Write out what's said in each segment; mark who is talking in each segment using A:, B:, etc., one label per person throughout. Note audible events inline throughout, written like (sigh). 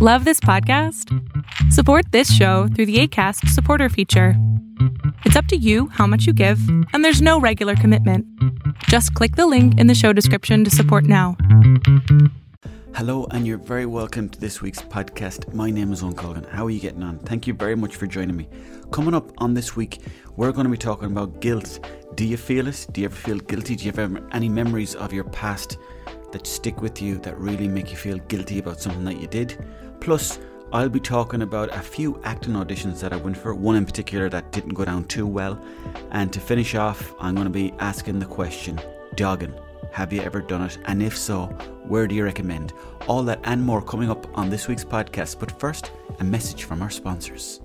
A: Love this podcast? Support this show through the ACAST supporter feature. It's up to you how much you give, and there's no regular commitment. Just click the link in the show description to support now.
B: Hello, and you're very welcome to this week's podcast. My name is Owen Colgan. How are you getting on? Thank you very much for joining me. Coming up on this week, we're going to be talking about guilt. Do you feel it? Do you ever feel guilty? Do you have any memories of your past that stick with you that really make you feel guilty about something that you did? Plus, I'll be talking about a few acting auditions that I went for, one in particular that didn't go down too well. And to finish off, I'm going to be asking the question Dogging, have you ever done it? And if so, where do you recommend? All that and more coming up on this week's podcast. But first, a message from our sponsors.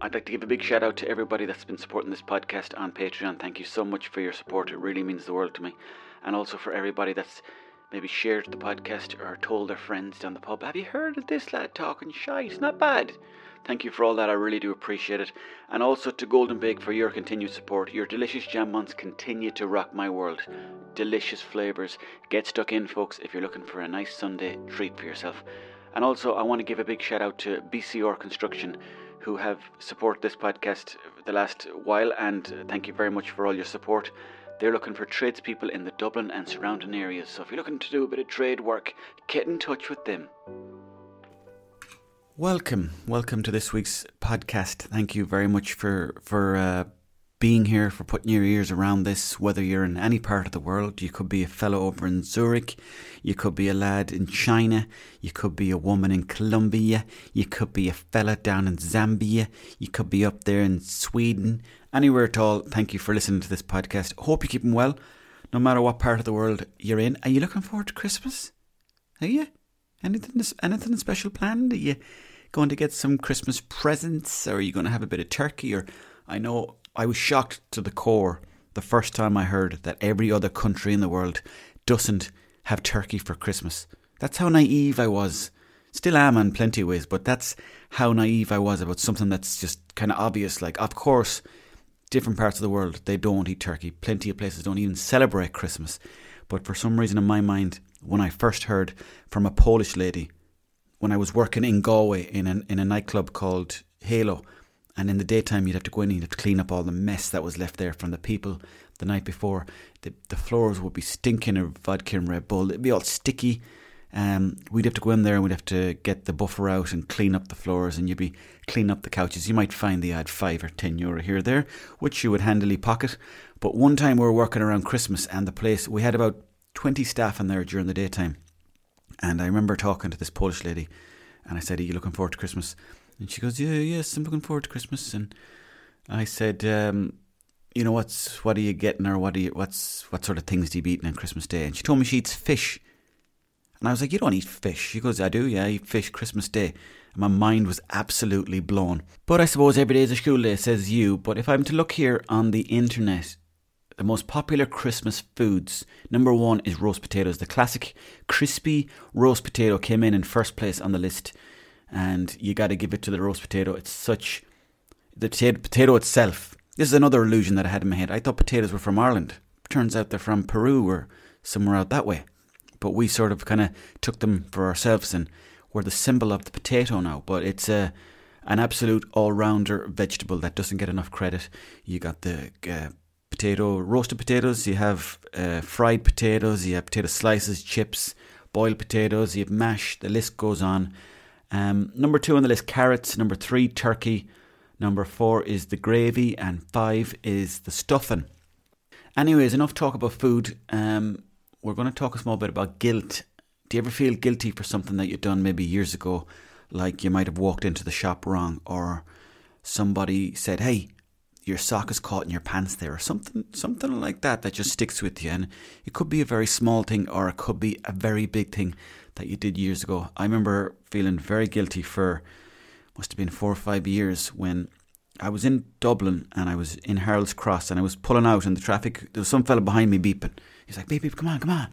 B: I'd like to give a big shout out to everybody that's been supporting this podcast on Patreon. Thank you so much for your support. It really means the world to me. And also for everybody that's maybe shared the podcast or told their friends down the pub, Have you heard of this lad talking shite? Not bad. Thank you for all that. I really do appreciate it. And also to Golden Bake for your continued support. Your delicious jam buns continue to rock my world. Delicious flavours. Get stuck in, folks, if you're looking for a nice Sunday treat for yourself. And also, I want to give a big shout out to BCR Construction, who have supported this podcast the last while. And thank you very much for all your support. They're looking for tradespeople in the Dublin and surrounding areas. So if you're looking to do a bit of trade work, get in touch with them. Welcome, welcome to this week's podcast. Thank you very much for for uh, being here, for putting your ears around this. Whether you're in any part of the world, you could be a fellow over in Zurich, you could be a lad in China, you could be a woman in Colombia, you could be a fella down in Zambia, you could be up there in Sweden, anywhere at all, thank you for listening to this podcast. Hope you're keeping well, no matter what part of the world you're in. Are you looking forward to Christmas? Are you? Anything, anything special planned? Are you going to get some Christmas presents? Or are you going to have a bit of turkey? Or I know I was shocked to the core the first time I heard that every other country in the world doesn't have turkey for Christmas. That's how naive I was. Still am in plenty of ways, but that's how naive I was about something that's just kind of obvious. Like, of course, different parts of the world, they don't eat turkey. Plenty of places don't even celebrate Christmas. But for some reason in my mind, when I first heard from a Polish lady, when I was working in Galway in a, in a nightclub called Halo, and in the daytime you'd have to go in and you'd have to clean up all the mess that was left there from the people the night before. The, the floors would be stinking of vodka and Red Bull. It'd be all sticky um, we'd have to go in there and we'd have to get the buffer out and clean up the floors and you'd be cleaning up the couches. You might find they had five or ten euro here or there, which you would handily pocket. But one time we were working around Christmas and the place, we had about 20 staff in there during the daytime. And I remember talking to this Polish lady and I said, Are you looking forward to Christmas? And she goes, Yeah, yes, I'm looking forward to Christmas. And I said, um, you know what's what are you getting or what are you what's what sort of things do you eating on Christmas Day? And she told me she eats fish and I was like, You don't eat fish. She goes, I do, yeah, I eat fish Christmas Day. And my mind was absolutely blown. But I suppose every day is a school day, says you. But if I'm to look here on the internet, the most popular Christmas foods, number one is roast potatoes. The classic crispy roast potato came in in first place on the list. And you got to give it to the roast potato. It's such. The potato itself. This is another illusion that I had in my head. I thought potatoes were from Ireland. Turns out they're from Peru or somewhere out that way but we sort of kind of took them for ourselves and we're the symbol of the potato now. But it's a an absolute all rounder vegetable that doesn't get enough credit. You got the uh, potato, roasted potatoes, you have uh, fried potatoes, you have potato slices, chips, boiled potatoes, you have mash, the list goes on. Um, number two on the list, carrots. Number three, turkey. Number four is the gravy, and five is the stuffing. Anyways, enough talk about food. Um, we're going to talk a small bit about guilt. Do you ever feel guilty for something that you've done maybe years ago? Like you might have walked into the shop wrong, or somebody said, "Hey, your sock is caught in your pants there," or something, something like that that just sticks with you. And it could be a very small thing, or it could be a very big thing that you did years ago. I remember feeling very guilty for must have been four or five years when I was in Dublin and I was in Harold's Cross and I was pulling out in the traffic. There was some fella behind me beeping. He's like, baby, come on, come on.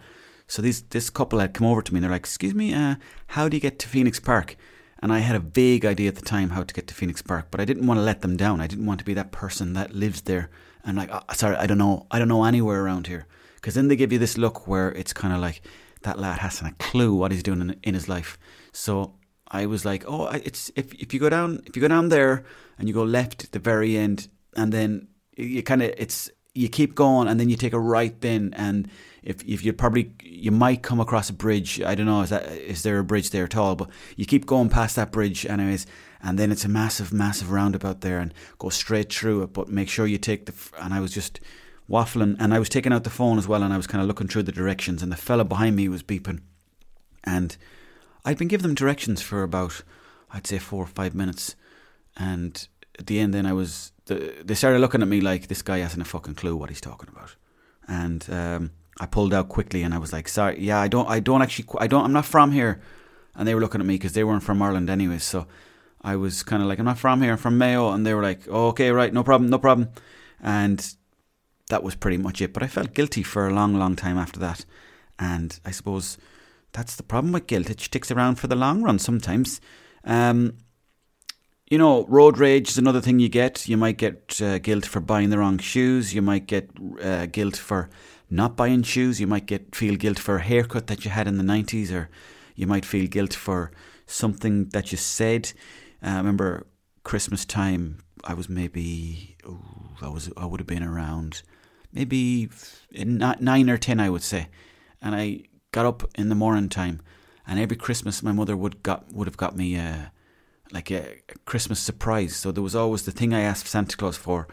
B: So these this couple had come over to me and they're like, excuse me, uh, how do you get to Phoenix Park? And I had a vague idea at the time how to get to Phoenix Park, but I didn't want to let them down. I didn't want to be that person that lives there and like, oh, sorry, I don't know, I don't know anywhere around here. Because then they give you this look where it's kind of like that lad hasn't a clue what he's doing in, in his life. So I was like, oh, it's if if you go down if you go down there and you go left at the very end, and then you kind of it's you keep going, and then you take a right then, and if if you probably you might come across a bridge. I don't know is that is there a bridge there at all? But you keep going past that bridge, anyways, and then it's a massive, massive roundabout there, and go straight through it. But make sure you take the. And I was just waffling, and I was taking out the phone as well, and I was kind of looking through the directions, and the fella behind me was beeping, and I'd been giving them directions for about, I'd say four or five minutes, and at the end, then I was. The, they started looking at me like this guy hasn't a fucking clue what he's talking about, and um, I pulled out quickly, and I was like, "Sorry, yeah, I don't, I don't actually, I don't, I'm not from here," and they were looking at me because they weren't from Ireland anyways, so. I was kind of like, I'm not from here, I'm from Mayo. And they were like, oh, okay, right, no problem, no problem. And that was pretty much it. But I felt guilty for a long, long time after that. And I suppose that's the problem with guilt. It sticks around for the long run sometimes. Um, you know, road rage is another thing you get. You might get uh, guilt for buying the wrong shoes. You might get uh, guilt for not buying shoes. You might get feel guilt for a haircut that you had in the nineties, or you might feel guilt for something that you said. Uh, I remember Christmas time. I was maybe ooh, I was I would have been around maybe nine or ten, I would say, and I got up in the morning time, and every Christmas my mother would got would have got me a, like a, a Christmas surprise. So there was always the thing I asked Santa Claus for.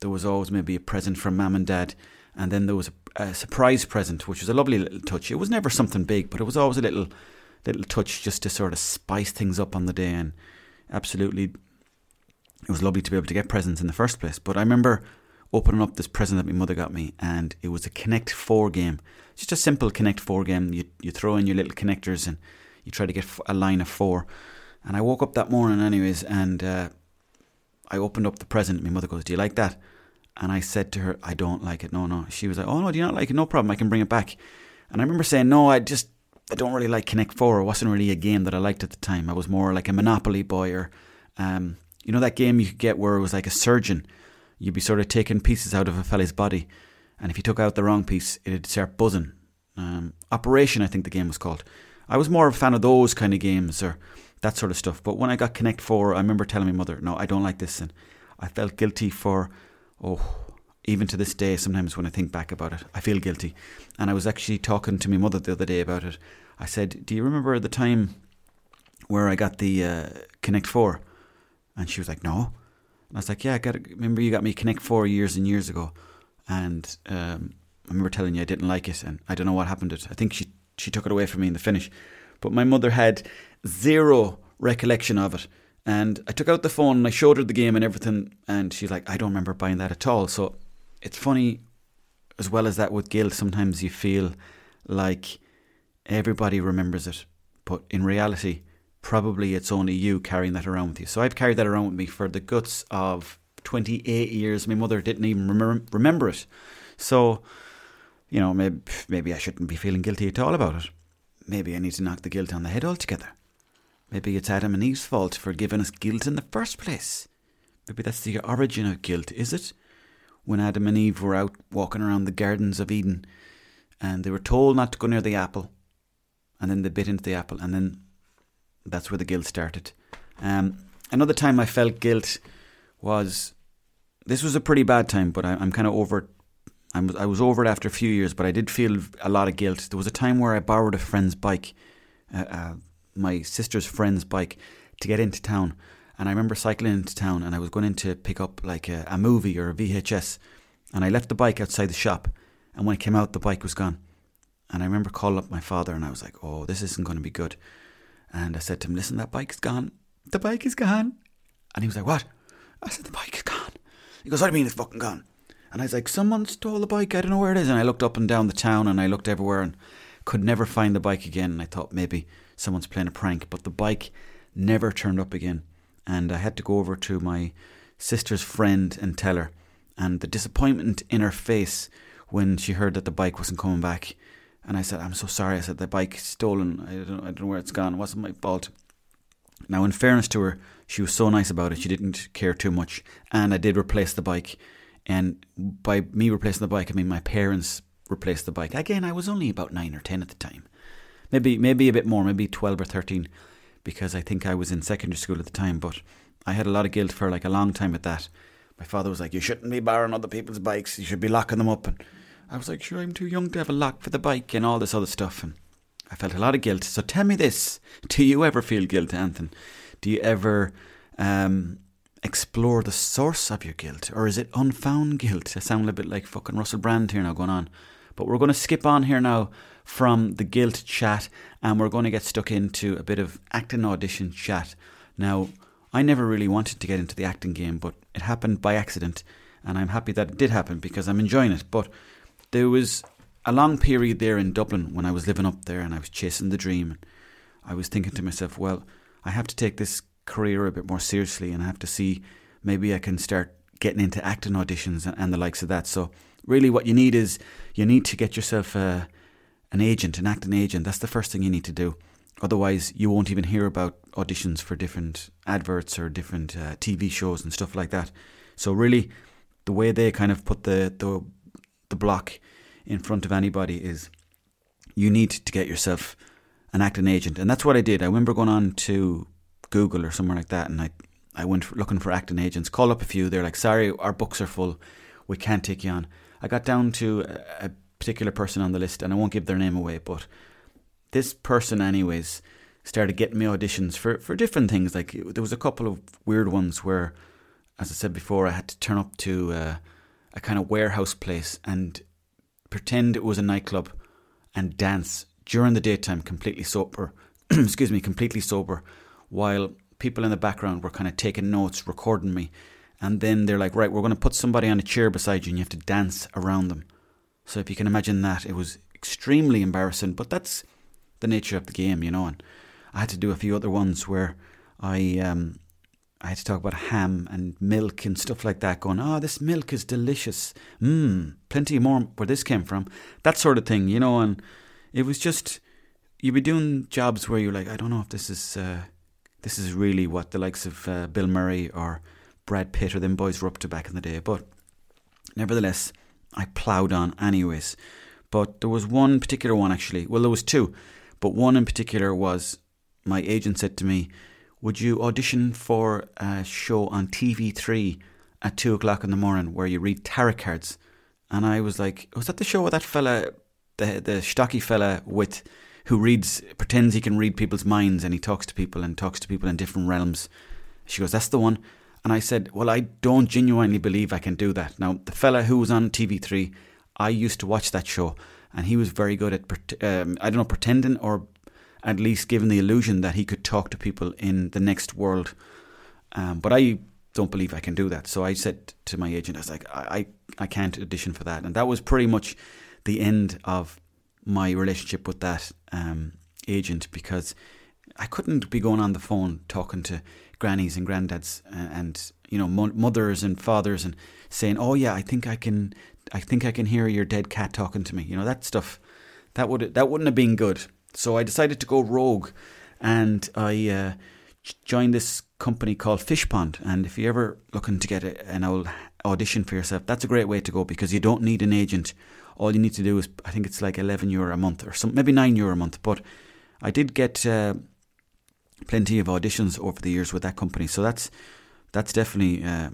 B: There was always maybe a present from mum and dad, and then there was a, a surprise present, which was a lovely little touch. It was never something big, but it was always a little little touch just to sort of spice things up on the day and absolutely it was lovely to be able to get presents in the first place. But I remember opening up this present that my mother got me, and it was a Connect Four game. Just a simple Connect Four game. You you throw in your little connectors and you try to get a line of four. And I woke up that morning, anyways, and uh, I opened up the present. My mother goes, "Do you like that?" And I said to her, "I don't like it. No, no." She was like, "Oh no, do you not like it? No problem. I can bring it back." And I remember saying, "No, I just I don't really like Connect Four. It wasn't really a game that I liked at the time. I was more like a Monopoly boy, or um, you know that game you could get where it was like a surgeon. You'd be sort of taking pieces out of a fella's body, and if you took out the wrong piece, it'd start buzzing. Um, Operation, I think the game was called. I was more of a fan of those kind of games or that sort of stuff. But when I got Connect Four, I remember telling my mother, "No, I don't like this," and I felt guilty for oh even to this day, sometimes when I think back about it, I feel guilty. And I was actually talking to my mother the other day about it. I said, Do you remember the time where I got the uh, Connect 4? And she was like, No. And I was like, Yeah, I got remember you got me Connect 4 years and years ago. And um, I remember telling you I didn't like it. And I don't know what happened to it. I think she, she took it away from me in the finish. But my mother had zero recollection of it. And I took out the phone and I showed her the game and everything. And she's like, I don't remember buying that at all. So it's funny as well as that with guilt sometimes you feel like everybody remembers it but in reality probably it's only you carrying that around with you. So i've carried that around with me for the guts of 28 years. My mother didn't even remember, remember it. So you know maybe, maybe i shouldn't be feeling guilty at all about it. Maybe i need to knock the guilt on the head altogether. Maybe it's adam and eve's fault for giving us guilt in the first place. Maybe that's the origin of guilt is it? When Adam and Eve were out walking around the gardens of Eden and they were told not to go near the apple and then they bit into the apple and then that's where the guilt started. Um, another time I felt guilt was this was a pretty bad time, but I, am kind of over. I was, I was over it after a few years, but I did feel a lot of guilt. There was a time where I borrowed a friend's bike, uh, uh, my sister's friend's bike, to get into town and I remember cycling into town and I was going in to pick up like a, a movie or a VHS. And I left the bike outside the shop. And when I came out, the bike was gone. And I remember calling up my father and I was like, oh, this isn't going to be good. And I said to him, listen, that bike's gone. The bike is gone. And he was like, what? I said, the bike is gone. He goes, what do you mean it's fucking gone? And I was like, someone stole the bike. I don't know where it is. And I looked up and down the town and I looked everywhere and could never find the bike again. And I thought maybe someone's playing a prank. But the bike never turned up again and I had to go over to my sister's friend and tell her. And the disappointment in her face when she heard that the bike wasn't coming back. And I said, I'm so sorry. I said, the bike stolen. I don't, I don't know where it's gone. It wasn't my fault. Now, in fairness to her, she was so nice about it. She didn't care too much. And I did replace the bike. And by me replacing the bike, I mean my parents replaced the bike. Again, I was only about nine or ten at the time. Maybe maybe a bit more, maybe 12 or 13. because I think I was in secondary school at the time, but I had a lot of guilt for like a long time at that. My father was like, You shouldn't be borrowing other people's bikes, you should be locking them up. And I was like, Sure, I'm too young to have a lock for the bike and all this other stuff. And I felt a lot of guilt. So tell me this (laughs) Do you ever feel guilt, Anthony? Do you ever um, explore the source of your guilt? Or is it unfound guilt? I sound a bit like fucking Russell Brand here now going on. But we're going to skip on here now from the guilt chat and we're going to get stuck into a bit of acting audition chat. Now, I never really wanted to get into the acting game, but it happened by accident, and I'm happy that it did happen because I'm enjoying it. But there was a long period there in Dublin when I was living up there and I was chasing the dream. I was thinking to myself, well, I have to take this career a bit more seriously and I have to see maybe I can start getting into acting auditions and, and the likes of that. So, really, what you need is you need to get yourself a, an agent, an acting agent. That's the first thing you need to do. Otherwise, you won't even hear about auditions for different adverts or different uh, TV shows and stuff like that. So really, the way they kind of put the, the the block in front of anybody is you need to get yourself an acting agent, and that's what I did. I remember going on to Google or somewhere like that, and I I went looking for acting agents. Call up a few. They're like, "Sorry, our books are full. We can't take you on." I got down to a, particular person on the list, and I won't give their name away, but this person, anyways, started getting me auditions for, for different things. Like there was a couple of weird ones where, as I said before, I had to turn up to uh, a kind of warehouse place and pretend it was a nightclub and dance during the daytime, completely sober. (clears throat) excuse me, completely sober, while people in the background were kind of taking notes, recording me. And then they're like, right, we're going to put somebody on a chair beside you and you have to dance around them. So if you can imagine that, it was extremely embarrassing. But that's the nature of the game, you know. And I had to do a few other ones where I um, I had to talk about ham and milk and stuff like that. Going, oh, this milk is delicious. Mmm, plenty more where this came from. That sort of thing, you know. And it was just you'd be doing jobs where you're like, I don't know if this is uh, this is really what the likes of uh, Bill Murray or Brad Pitt or them boys were up to back in the day. But nevertheless, I ploughed on anyways. But there was one particular one actually. Well, there was two. But one in particular was my agent said to me, Would you audition for a show on TV3 at two o'clock in the morning where you read tarot cards? And I was like, Was that the show with that fella, the, the stocky fella with who reads, pretends he can read people's minds and he talks to people and talks to people in different realms? She goes, That's the one. And I said, Well, I don't genuinely believe I can do that. Now, the fella who was on TV3, I used to watch that show and he was very good at um, I don't know pretending or at least given the illusion that he could talk to people in the next world. Um, but I don't believe I can do that. So I said to my agent, I was like, I, I can't audition for that. And that was pretty much the end of my relationship with that um, agent because I couldn't be going on the phone talking to grannies and granddads and, and you know mothers and fathers and saying, "Oh yeah, I think I can I think I can hear your dead cat talking to me. You know that stuff. That would that wouldn't have been good. So I decided to go rogue, and I uh, joined this company called Fishpond. And if you're ever looking to get a, an old audition for yourself, that's a great way to go because you don't need an agent. All you need to do is I think it's like eleven euro a month or some maybe nine euro a month. But I did get uh, plenty of auditions over the years with that company, so that's that's definitely uh,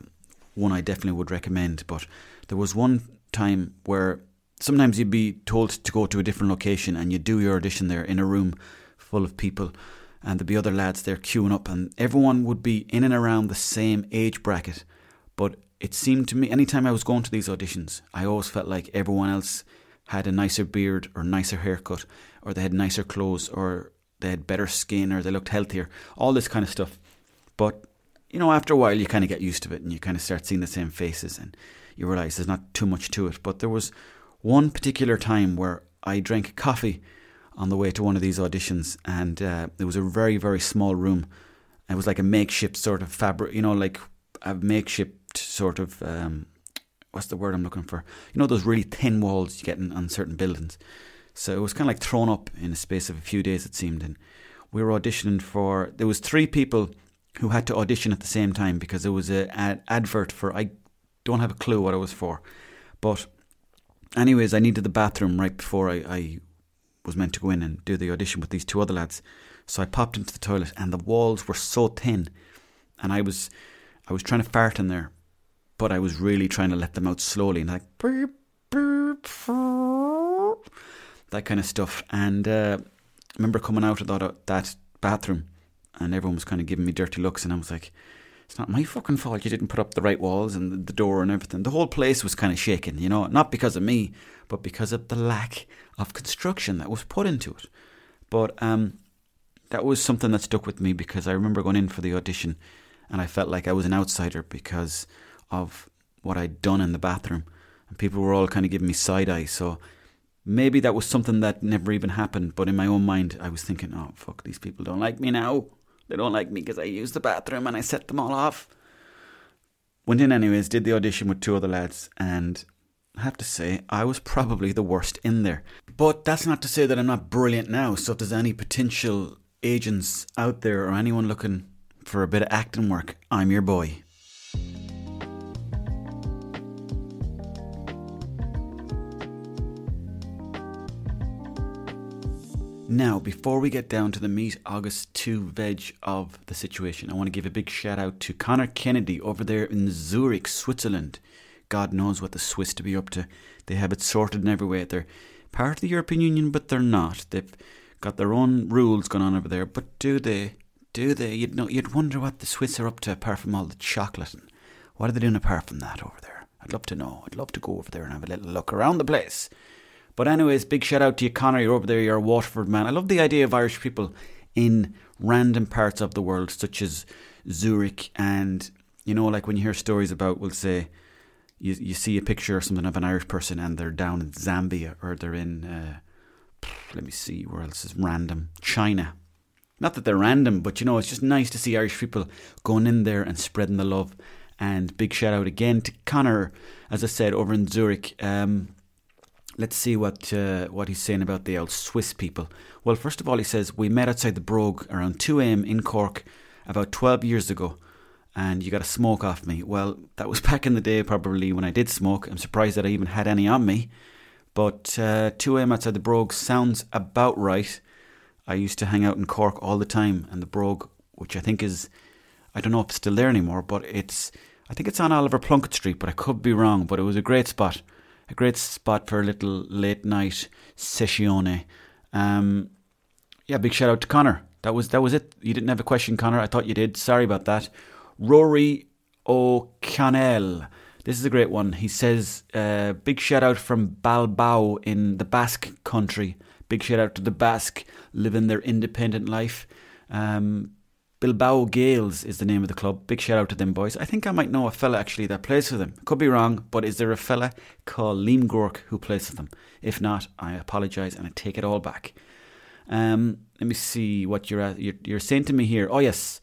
B: one I definitely would recommend. But there was one time where sometimes you'd be told to go to a different location and you do your audition there in a room full of people and there'd be other lads there queuing up and everyone would be in and around the same age bracket but it seemed to me anytime I was going to these auditions I always felt like everyone else had a nicer beard or nicer haircut or they had nicer clothes or they had better skin or they looked healthier all this kind of stuff but you know after a while you kind of get used to it and you kind of start seeing the same faces and you realise there's not too much to it. But there was one particular time where I drank coffee on the way to one of these auditions, and uh, it was a very, very small room. It was like a makeshift sort of fabric, you know, like a makeshift sort of um, what's the word I'm looking for? You know, those really thin walls you get in, on certain buildings. So it was kind of like thrown up in a space of a few days, it seemed. And we were auditioning for. There was three people who had to audition at the same time because there was a ad- advert for I don't have a clue what it was for. But, anyways, I needed the bathroom right before I, I was meant to go in and do the audition with these two other lads. So I popped into the toilet, and the walls were so thin, and I was, I was trying to fart in there, but I was really trying to let them out slowly, and like burp, burp, that kind of stuff. And uh, I remember coming out of that, that bathroom, and everyone was kind of giving me dirty looks, and I was like, it's not my fucking fault you didn't put up the right walls and the door and everything. The whole place was kind of shaking, you know, not because of me, but because of the lack of construction that was put into it. But um, that was something that stuck with me because I remember going in for the audition and I felt like I was an outsider because of what I'd done in the bathroom. And people were all kind of giving me side eye. So maybe that was something that never even happened. But in my own mind, I was thinking, oh, fuck, these people don't like me now. They don't like me because I use the bathroom and I set them all off. Went in anyways, did the audition with two other lads, and I have to say, I was probably the worst in there. But that's not to say that I'm not brilliant now. So if there's any potential agents out there or anyone looking for a bit of acting work, I'm your boy. Now, before we get down to the meat August 2 veg of the situation, I want to give a big shout out to Connor Kennedy over there in Zurich, Switzerland. God knows what the Swiss to be up to. They have it sorted in every way. They're part of the European Union, but they're not. They've got their own rules going on over there. But do they? Do they? You'd know. You'd wonder what the Swiss are up to apart from all the chocolate and what are they doing apart from that over there? I'd love to know. I'd love to go over there and have a little look around the place. But anyways, big shout out to you, Connor. You're over there. You're a Waterford man. I love the idea of Irish people in random parts of the world, such as Zurich, and you know, like when you hear stories about, we'll say, you you see a picture or something of an Irish person, and they're down in Zambia or they're in, uh, let me see, where else is random? China. Not that they're random, but you know, it's just nice to see Irish people going in there and spreading the love. And big shout out again to Connor, as I said, over in Zurich. Um, let's see what uh, what he's saying about the old Swiss people. Well, first of all, he says we met outside the Brogue around two a.m. in Cork about twelve years ago, and you got a smoke off me. Well, that was (laughs) back in the day, probably when I did smoke. I'm surprised that I even had any on me. But uh, 2 a.m. outside the Brogue sounds about right. I used to hang out in Cork all the time, and the Brogue, which I think is, I don't know if it's still there anymore, but it's, I think it's on Oliver Plunkett Street, but I could be wrong. But it was a great spot a great spot for a little late night sessione. Um, yeah, big shout out to Connor. That was that was it. You didn't have a question, Connor. I thought you did. Sorry about that. Rory O'Connell. This is a great one. He says, uh, big shout out from Bilbao in the Basque country. Big shout out to the Basque living their independent life. Um, Bilbao Gaels is the name of the club. Big shout out to them boys. I think I might know a fella actually that plays for them. Could be wrong, but is there a fella called Liam Gork who plays for them? If not, I apologise and I take it all back. Um, let me see what you're, you're, you're saying to me here. Oh yes,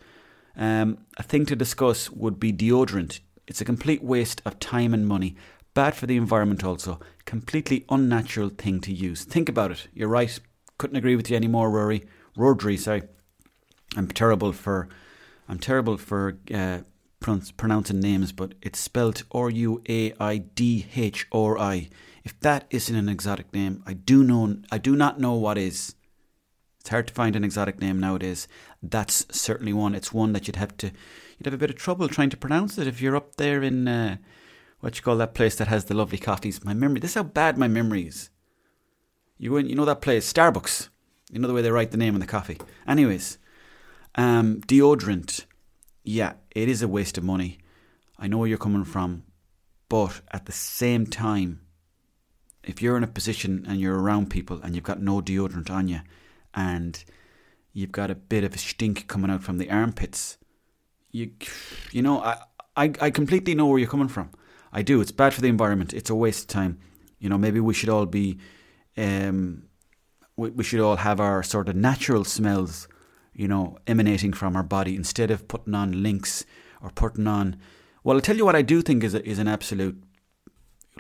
B: um, a thing to discuss would be deodorant. It's a complete waste of time and money. Bad for the environment also. Completely unnatural thing to use. Think about it. You're right. Couldn't agree with you anymore, Rory. Rodri, sorry. I'm terrible for I'm terrible for uh, pronouncing names, but it's spelled R U A I D H R I. If that isn't an exotic name, I do know I do not know what is. It's hard to find an exotic name nowadays. That's certainly one. It's one that you'd have to you'd have a bit of trouble trying to pronounce it if you're up there in uh, what you call that place that has the lovely coffees. My memory. This is how bad my memory is. You you know that place, Starbucks. You know the way they write the name on the coffee. Anyways, um, deodorant, yeah, it is a waste of money. I know where you're coming from, but at the same time, if you're in a position and you're around people and you've got no deodorant on you, and you've got a bit of a stink coming out from the armpits, you, you know, I, I, I completely know where you're coming from. I do. It's bad for the environment. It's a waste of time. You know, maybe we should all be, um, we, we should all have our sort of natural smells you know, emanating from our body instead of putting on Lynx or putting on. Well, I'll tell you what I do think is, a, is an absolute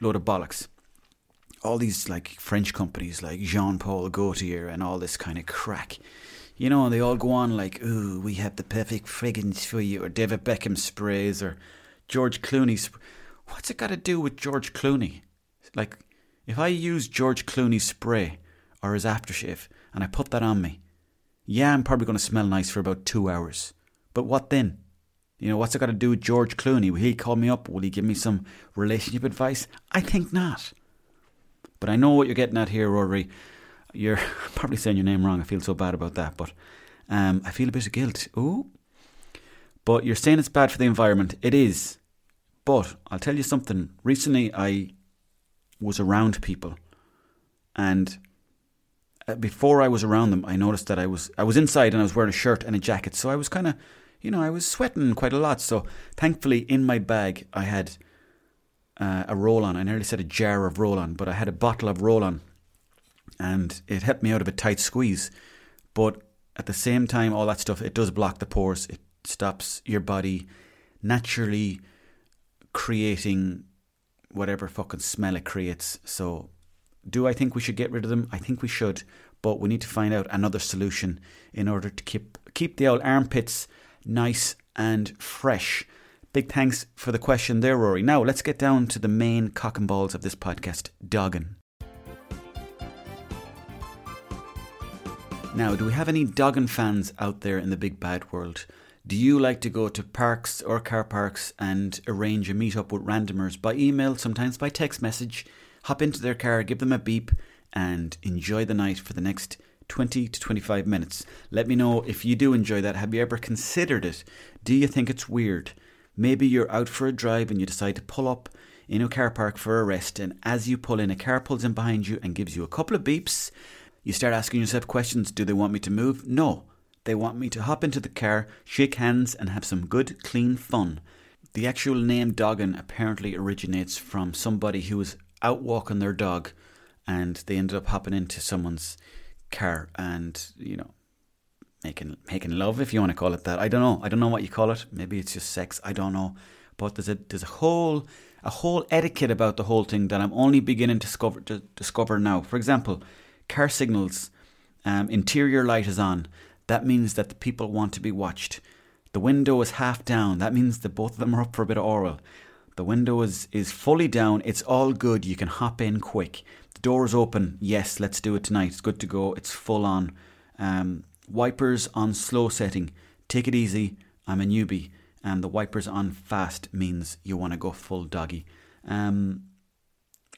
B: load of bollocks. All these like French companies like Jean Paul Gaultier and all this kind of crack. You know, they all go on like, ooh, we have the perfect fragrance for you, or David Beckham sprays, or George Clooney. Sp- What's it got to do with George Clooney? Like, if I use George Clooney spray or his aftershave and I put that on me, Yeah, I'm probably going to smell nice for about two hours. But what then? You know, what's it got to do with George Clooney? Will he call me up? Will he give me some relationship advice? I think not. But I know what you're getting at here, Rory. You're (laughs) probably saying your name wrong. I feel so bad about that. But um, I feel a bit of guilt. Ooh. But you're saying it's bad for the environment. It is. But I'll tell you something. Recently, I was around people, and uh, before I was around them, I noticed that I was I was inside and I was wearing a shirt and a jacket, so I was kind of you know, I was sweating quite a lot. So thankfully, in my bag, I had uh, a roll on. I nearly said a jar of roll on, but I had a bottle of roll on. And it helped me out of a tight squeeze. But at the same time, all that stuff, it does block the pores. It stops your body naturally creating whatever fucking smell it creates. So, do I think we should get rid of them? I think we should, but we need to find out another solution in order to keep keep the old armpits nice and fresh. Big thanks for the question there, Rory. Now, let's get down to the main cock and balls of this podcast dogging. Now, do we have any dogging fans out there in the big bad world? Do you like to go to parks or car parks and arrange a meet up with randomers by email, sometimes by text message? Hop into their car, give them a beep, and enjoy the night for the next 20 to 25 minutes. Let me know if you do enjoy that. Have you ever considered it? Do you think it's weird? Maybe you're out for a drive and you decide to pull up in a car park for a rest, and as you pull in, a car pulls in behind you and gives you a couple of beeps. You start asking yourself questions Do they want me to move? No. They want me to hop into the car, shake hands, and have some good, clean fun. The actual name Doggin apparently originates from somebody who was out walking their dog and they ended up hopping into someone's car and you know making making love if you want to call it that. I don't know. I don't know what you call it. Maybe it's just sex. I don't know. But there's a there's a whole a whole etiquette about the whole thing that I'm only beginning to discover to discover now. For example, car signals, um, interior light is on. That means that the people want to be watched. The window is half down. That means that both of them are up for a bit of oral. The window is, is fully down. It's all good. You can hop in quick. The door is open. Yes, let's do it tonight. It's good to go. It's full on. Um, wipers on slow setting. Take it easy. I'm a newbie. And the wipers on fast means you want to go full doggy. Um,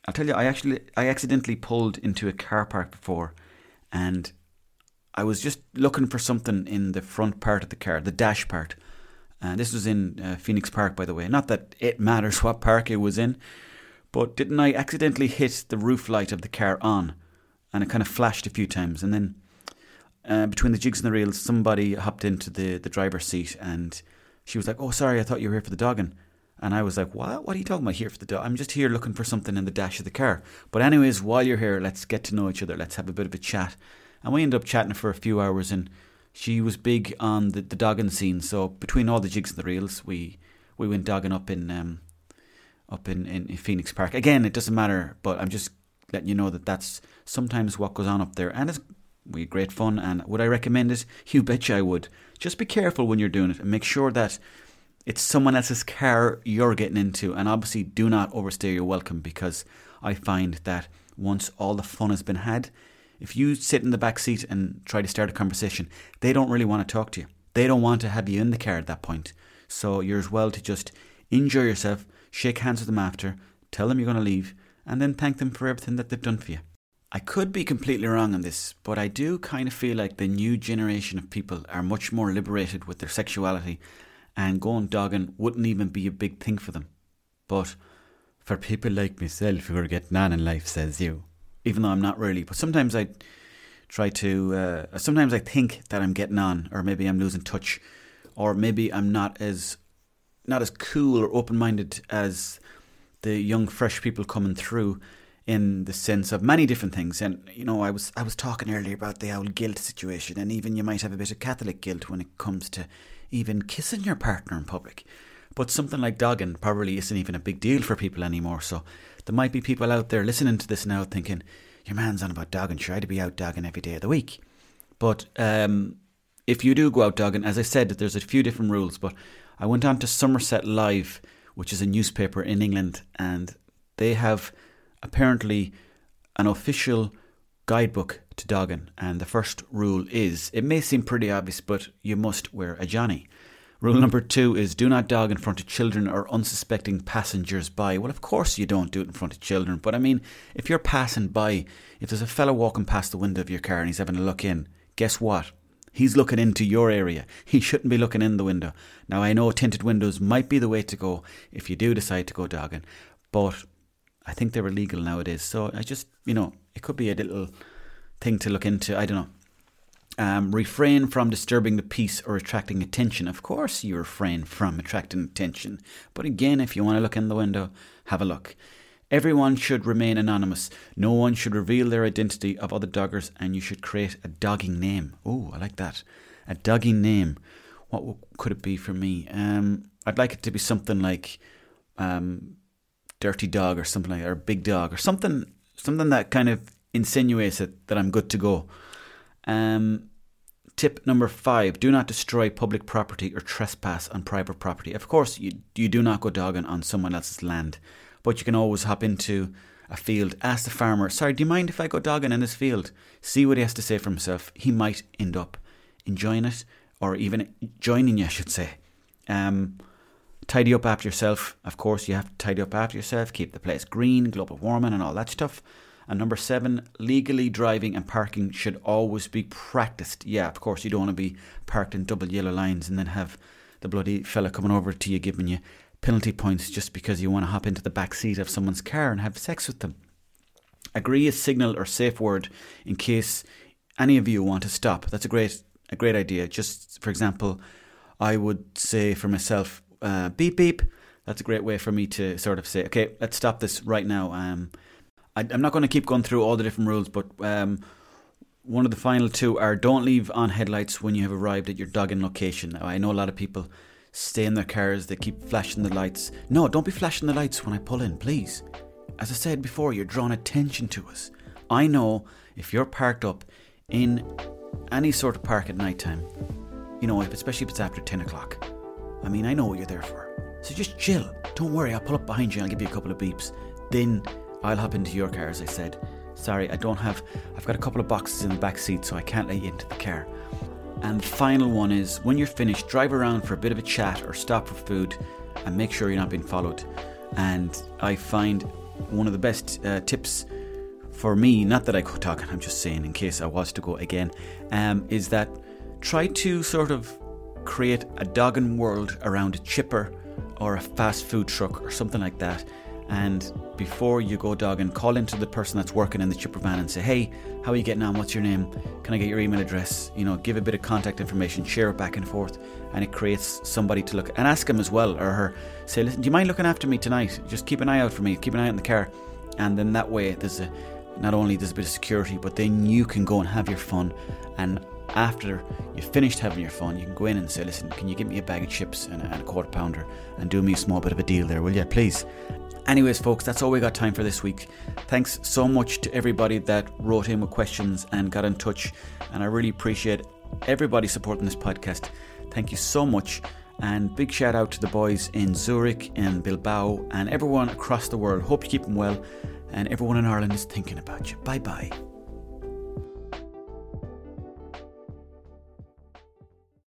B: I'll tell you, I actually I accidentally pulled into a car park before, and I was just looking for something in the front part of the car, the dash part. And this was in uh, Phoenix Park, by the way. Not that it matters (laughs) what park it was in, but didn't I accidentally hit the roof light of the car on? And it kind of flashed a few times. And then uh, between the jigs and the reels, somebody hopped into the, the driver's seat and she was like, Oh, sorry, I thought you were here for the dogging. And I was like, What? What are you talking about here for the dog? I'm just here looking for something in the dash of the car. But, anyways, while you're here, let's get to know each other. Let's have a bit of a chat. And we ended up chatting for a few hours and she was big on the, the dogging scene. So between all the jigs and the reels, we we went dogging up in um, up in, in, in Phoenix Park. Again, it doesn't matter, but I'm just letting you know that that's sometimes what goes on up there, and it's we had great fun. And would I recommend it? You betcha I would. Just be careful when you're doing it, and make sure that it's someone else's car you're getting into, and obviously do not overstay your welcome because I find that once all the fun has been had, if you sit in the back seat and try to start a conversation, they don't really want to talk to you. They don't want to have you in the car at that point. So you're as well to just enjoy yourself, shake hands with them after, tell them you're going to leave, and then thank them for everything that they've done for you. I could be completely wrong on this, but I do kind of feel like the new generation of people are much more liberated with their sexuality, and going dogging wouldn't even be a big thing for them. But for people like myself who are getting on in life, says you, even though I'm not really, but sometimes I try to, uh, sometimes I think that I'm getting on, or maybe I'm losing touch, or maybe I'm not as not as cool or open minded as the young fresh people coming through in the sense of many different things. And you know, I was I was talking earlier about the old guilt situation, and even you might have a bit of Catholic guilt when it comes to even kissing your partner in public. But something like dogging probably isn't even a big deal for people anymore. So there might be people out there listening to this now thinking, "Your man's on about dogging. Try to be out dogging every day of the week." But um, if you do go out dogging, as I said, there's a few different rules. But I went on to Somerset Live, which is a newspaper in England, and they have apparently an official guidebook to dogging, and the first rule is it may seem pretty obvious, but you must wear a Johnny. Rule number two is do not dog in front of children or unsuspecting passengers by. Well, of course you don't do it in front of children, but I mean, if you're passing by, if there's a fellow walking past the window of your car and he's having a look in, guess what? He's looking into your area. He shouldn't be looking in the window. Now, I know tinted windows might be the way to go if you do decide to go dogging, but I think they're illegal nowadays. So I just, you know, it could be a little thing to look into. I don't know. Um, refrain from disturbing the peace or attracting attention. Of course, you refrain from attracting attention. But again, if you want to look in the window, have a look. Everyone should remain anonymous. No one should reveal their identity of other doggers, and you should create a dogging name. Oh, I like that. A dogging name. What could it be for me? Um, I'd like it to be something like um, Dirty Dog or something like that, or Big Dog, or something, something that kind of insinuates it that I'm good to go. Um, tip number five: Do not destroy public property or trespass on private property. Of course, you you do not go dogging on someone else's land, but you can always hop into a field, ask the farmer, "Sorry, do you mind if I go dogging in this field?" See what he has to say for himself. He might end up enjoying it, or even joining you, I should say. Um, tidy up after yourself. Of course, you have to tidy up after yourself. Keep the place green, global warming, and all that stuff. And number seven, legally driving and parking should always be practiced. Yeah, of course, you don't want to be parked in double yellow lines and then have the bloody fella coming over to you giving you penalty points just because you want to hop into the back seat of someone's car and have sex with them. Agree a signal or safe word in case any of you want to stop. That's a great a great idea. Just for example, I would say for myself, uh, beep beep. That's a great way for me to sort of say, okay, let's stop this right now. Um, I, am not going to keep going through all the different rules, but um, one of the final two are don't leave on headlights when you have arrived at your dogging location. Now, I know a lot of people stay in their cars, they keep flashing the lights. No, don't be flashing the lights when I pull in, please. As I said before, you're drawing attention to us. I know if you're parked up in any sort of park at night time, you know, especially if it's after 10 o'clock. I mean, I know what you're there for. So just chill. Don't worry, I'll pull up behind you and I'll give you a couple of beeps. Then I'll hop into your car, as I said. Sorry, I don't have. I've got a couple of boxes in the back seat, so I can't let you into the car. And the final one is when you're finished, drive around for a bit of a chat or stop for food and make sure you're not being followed. And I find one of the best uh, tips for me, not that I go talking, I'm just saying in case I was to go again, um, is that try to sort of create a dogging world around a chipper or a fast food truck or something like that and before you go dogging, call into the person that's working in the chipper van and say, hey, how are you getting on? What's your name? Can I get your email address? You know, give a bit of contact information, share it back and forth, and it creates somebody to look and ask him as well or her. Say, listen, do you mind looking after me tonight? Just keep an eye out for me. Keep an eye out the car, and then that way there's a not only there's a bit of security, but then you can go and have your fun and after you've finished having your fun, you can go in and say, Listen, can you give me a bag of chips and a quarter pounder and do me a small bit of a deal there, will you, please? Anyways, folks, that's all we got time for this week. Thanks so much to everybody that wrote in with questions and got in touch. And I really appreciate everybody supporting this podcast. Thank you so much. And big shout out to the boys in Zurich and Bilbao and everyone across the world. Hope you keep them well. And everyone in Ireland is thinking about you. Bye bye.